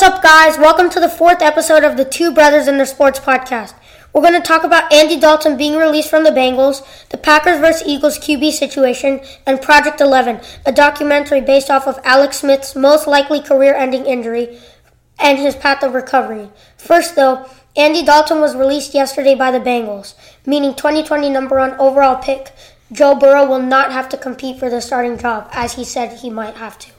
What's up, guys? Welcome to the fourth episode of the Two Brothers in the Sports podcast. We're going to talk about Andy Dalton being released from the Bengals, the Packers vs. Eagles QB situation, and Project 11, a documentary based off of Alex Smith's most likely career ending injury and his path of recovery. First, though, Andy Dalton was released yesterday by the Bengals, meaning 2020 number one overall pick. Joe Burrow will not have to compete for the starting job, as he said he might have to.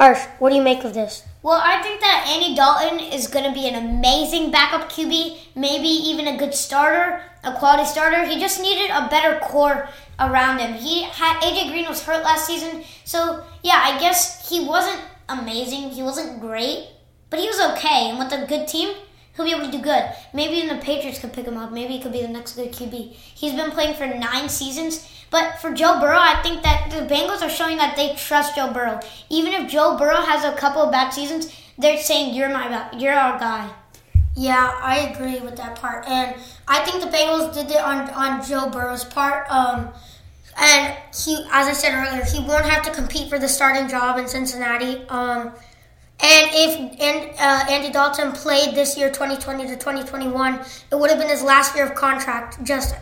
Arsh, what do you make of this? Well, I think that Andy Dalton is going to be an amazing backup QB, maybe even a good starter, a quality starter. He just needed a better core around him. He had AJ Green was hurt last season, so yeah, I guess he wasn't amazing. He wasn't great, but he was okay. And with a good team, he'll be able to do good. Maybe even the Patriots could pick him up. Maybe he could be the next good QB. He's been playing for nine seasons. But for Joe Burrow, I think that the Bengals are showing that they trust Joe Burrow. Even if Joe Burrow has a couple of bad seasons, they're saying you're my you're our guy. Yeah, I agree with that part, and I think the Bengals did it on on Joe Burrow's part. Um, and he, as I said earlier, he won't have to compete for the starting job in Cincinnati. Um, and if and, uh, Andy Dalton played this year, 2020 to 2021, it would have been his last year of contract. Just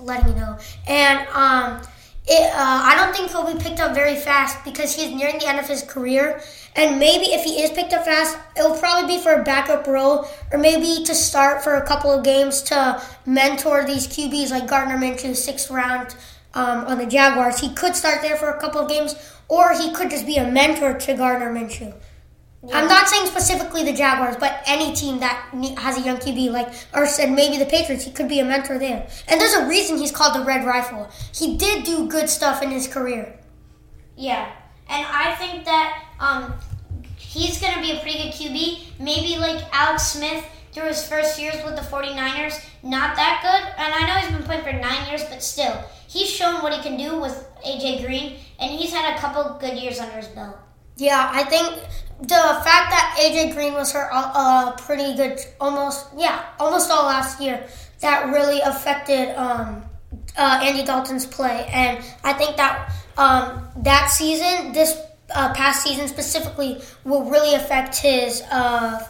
letting you know. And um, it, uh, I don't think he'll be picked up very fast because he's nearing the end of his career. And maybe if he is picked up fast, it'll probably be for a backup role or maybe to start for a couple of games to mentor these QBs like Gardner Minshew, sixth round um, on the Jaguars. He could start there for a couple of games, or he could just be a mentor to Gardner Minshew. Yeah. I'm not saying specifically the Jaguars, but any team that has a young QB, like or said maybe the Patriots, he could be a mentor there. And there's a reason he's called the Red Rifle. He did do good stuff in his career. Yeah, and I think that um, he's going to be a pretty good QB. Maybe like Alex Smith through his first years with the 49ers, not that good. And I know he's been playing for nine years, but still, he's shown what he can do with AJ Green, and he's had a couple good years under his belt. Yeah, I think the fact that AJ Green was hurt uh, uh, pretty good, almost yeah, almost all last year, that really affected um, uh, Andy Dalton's play, and I think that um, that season, this uh, past season specifically, will really affect his. Uh,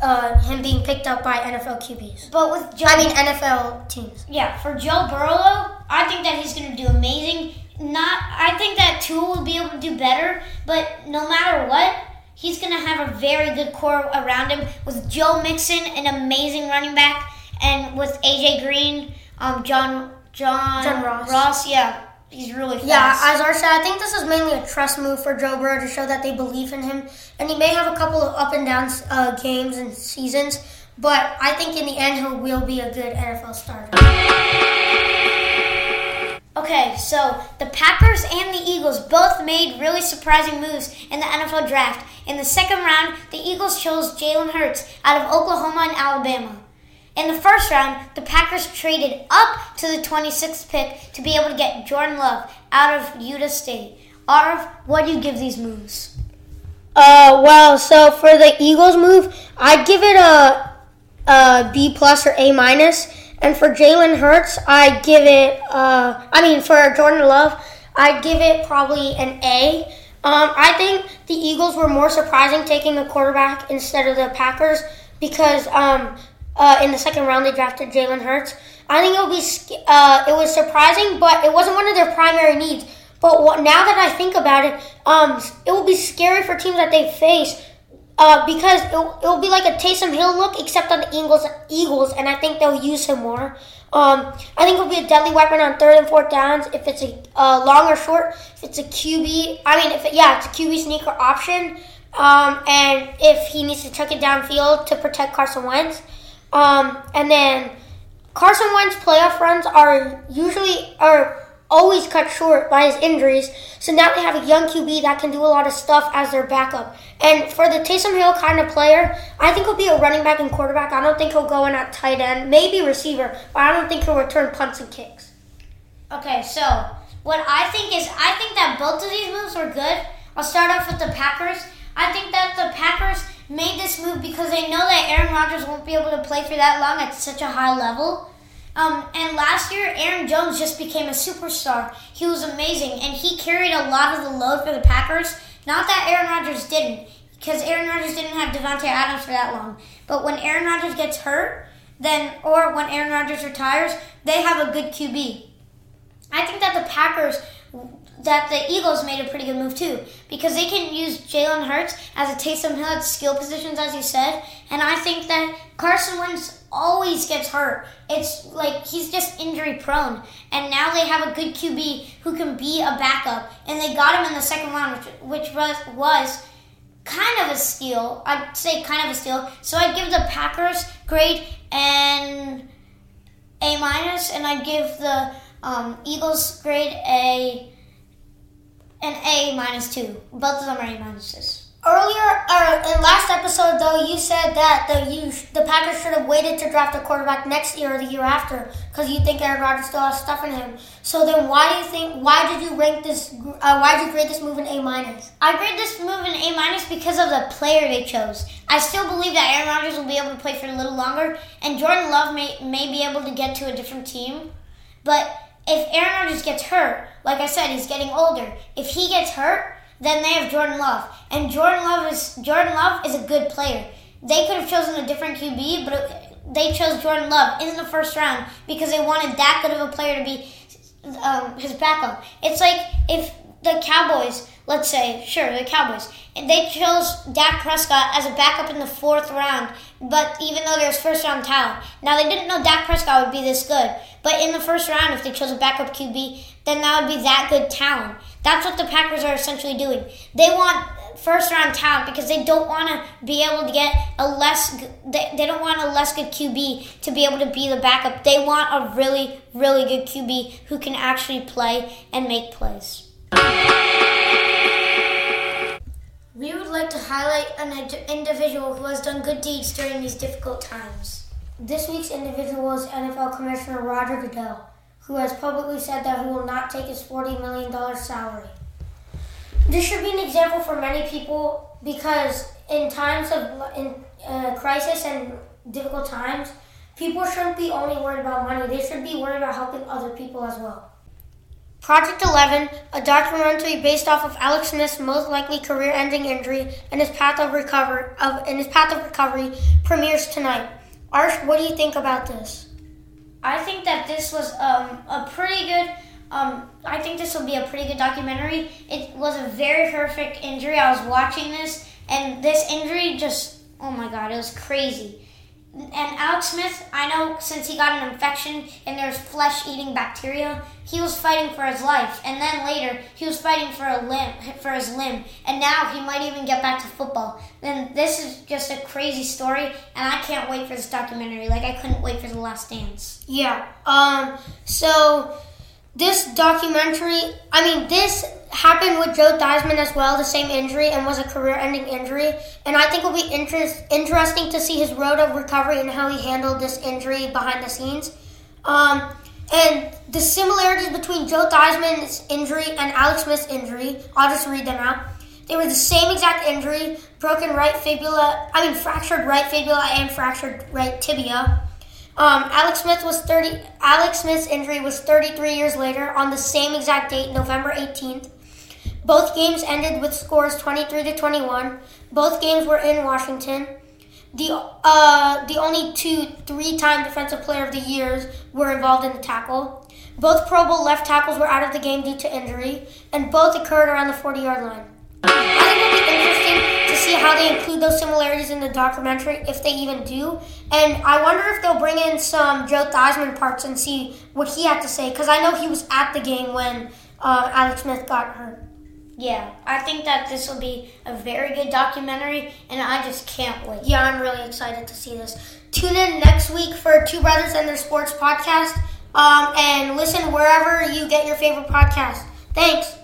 uh, him being picked up by NFL QBs. But with Joe, I mean NFL teams. Yeah, for Joe Burrow, I think that he's going to do amazing. Not, I think that Tua will be able to do better. But no matter what, he's going to have a very good core around him with Joe Mixon, an amazing running back, and with AJ Green, um, John John, John Ross. Ross, yeah, he's really fast. Yeah, as our said, I think this is mainly a trust move for Joe Burrow to show that they believe in him, and he may have a couple of up and down uh, games and seasons, but I think in the end he will be a good NFL starter. Okay, so the Packers and the Eagles both made really surprising moves in the NFL draft. In the second round, the Eagles chose Jalen Hurts out of Oklahoma and Alabama. In the first round, the Packers traded up to the 26th pick to be able to get Jordan Love out of Utah State. Arv, what do you give these moves? Uh, well, so for the Eagles move, I'd give it a, a B plus or A minus. And for Jalen Hurts, I'd give it, uh, I mean, for Jordan Love, I'd give it probably an A. Um, I think the Eagles were more surprising taking a quarterback instead of the Packers because um, uh, in the second round they drafted Jalen Hurts. I think it would be uh, it was surprising, but it wasn't one of their primary needs. But what, now that I think about it, um, it will be scary for teams that they face uh, because it'll, it'll be like a Taysom Hill look, except on the Eagles, Eagles, and I think they'll use him more. Um, I think it'll be a deadly weapon on third and fourth downs if it's a uh, long or short. If it's a QB, I mean, if it, yeah, it's a QB sneaker option. Um, and if he needs to chuck it downfield to protect Carson Wentz, um, and then Carson Wentz playoff runs are usually are always cut short by his injuries. So now they have a young QB that can do a lot of stuff as their backup. And for the Taysom Hill kind of player, I think he'll be a running back and quarterback. I don't think he'll go in at tight end, maybe receiver, but I don't think he'll return punts and kicks. Okay, so what I think is I think that both of these moves were good. I'll start off with the Packers. I think that the Packers made this move because they know that Aaron Rodgers won't be able to play for that long at such a high level. Um, and last year, Aaron Jones just became a superstar. He was amazing, and he carried a lot of the load for the Packers. Not that Aaron Rodgers didn't. because Aaron Rodgers didn't have Davante Adams for that long. But when Aaron Rodgers gets hurt, then or when Aaron Rodgers retires, they have a good QB. I think that the Packers that the Eagles made a pretty good move too because they can use Jalen Hurts as a Taysom Hill at skill positions, as you said, and I think that Carson Wentz always gets hurt. It's like he's just injury prone, and now they have a good QB who can be a backup, and they got him in the second round, which, which was was kind of a steal. I'd say kind of a steal. So I'd give the Packers grade and A minus, and I'd give the um, Eagles grade a an A minus two. Both of them are A minuses. Earlier, or in last episode, though, you said that the you, the Packers should have waited to draft a quarterback next year or the year after because you think Aaron Rodgers still has stuff in him. So then, why do you think? Why did you rank this? Uh, why did you grade this move an A minus? I grade this move an A minus because of the player they chose. I still believe that Aaron Rodgers will be able to play for a little longer, and Jordan Love may may be able to get to a different team, but if Aaron Rodgers gets hurt, like I said, he's getting older. If he gets hurt, then they have Jordan Love, and Jordan Love is Jordan Love is a good player. They could have chosen a different QB, but they chose Jordan Love in the first round because they wanted that good of a player to be um, his backup. It's like if the Cowboys, let's say, sure, the Cowboys, and they chose Dak Prescott as a backup in the fourth round, but even though there's first round talent. Now, they didn't know Dak Prescott would be this good, but in the first round, if they chose a backup QB, then that would be that good talent. That's what the Packers are essentially doing. They want first round talent because they don't want to be able to get a less they, they don't want a less good QB to be able to be the backup. They want a really really good QB who can actually play and make plays. We would like to highlight an individual who has done good deeds during these difficult times. This week's individual is NFL Commissioner Roger Goodell, who has publicly said that he will not take his $40 million salary. This should be an example for many people because in times of in, uh, crisis and difficult times, people shouldn't be only worried about money. They should be worried about helping other people as well. Project 11, a documentary based off of Alex Smith's most likely career-ending injury and his path of recovery of and his path of recovery, premieres tonight. Arsh, what do you think about this? I think that this was um, a pretty good. Um, I think this will be a pretty good documentary. It was a very horrific injury. I was watching this, and this injury just, oh my god, it was crazy and Alex Smith, I know since he got an infection and there's flesh eating bacteria, he was fighting for his life. And then later, he was fighting for a limb, for his limb. And now he might even get back to football. Then this is just a crazy story, and I can't wait for this documentary. Like I couldn't wait for the Last Dance. Yeah. Um. So this documentary, I mean, this happened with Joe Theismann as well, the same injury, and was a career-ending injury. And I think it'll be interest, interesting to see his road of recovery and how he handled this injury behind the scenes. Um, and the similarities between Joe Theismann's injury and Alex Smith's injury, I'll just read them out. They were the same exact injury, broken right fibula, I mean fractured right fibula and fractured right tibia. Um, Alex Smith was 30. Alex Smith's injury was 33 years later on the same exact date, November 18th. Both games ended with scores 23 to 21. Both games were in Washington. The uh, the only two three-time Defensive Player of the Years were involved in the tackle. Both Pro Bowl left tackles were out of the game due to injury, and both occurred around the 40-yard line. I think it'll be interesting to see how they include those similarities in the documentary, if they even do. And I wonder if they'll bring in some Joe Theismann parts and see what he had to say, because I know he was at the game when uh, Alex Smith got hurt. Yeah, I think that this will be a very good documentary, and I just can't wait. Yeah, I'm really excited to see this. Tune in next week for Two Brothers and Their Sports podcast, um, and listen wherever you get your favorite podcast. Thanks.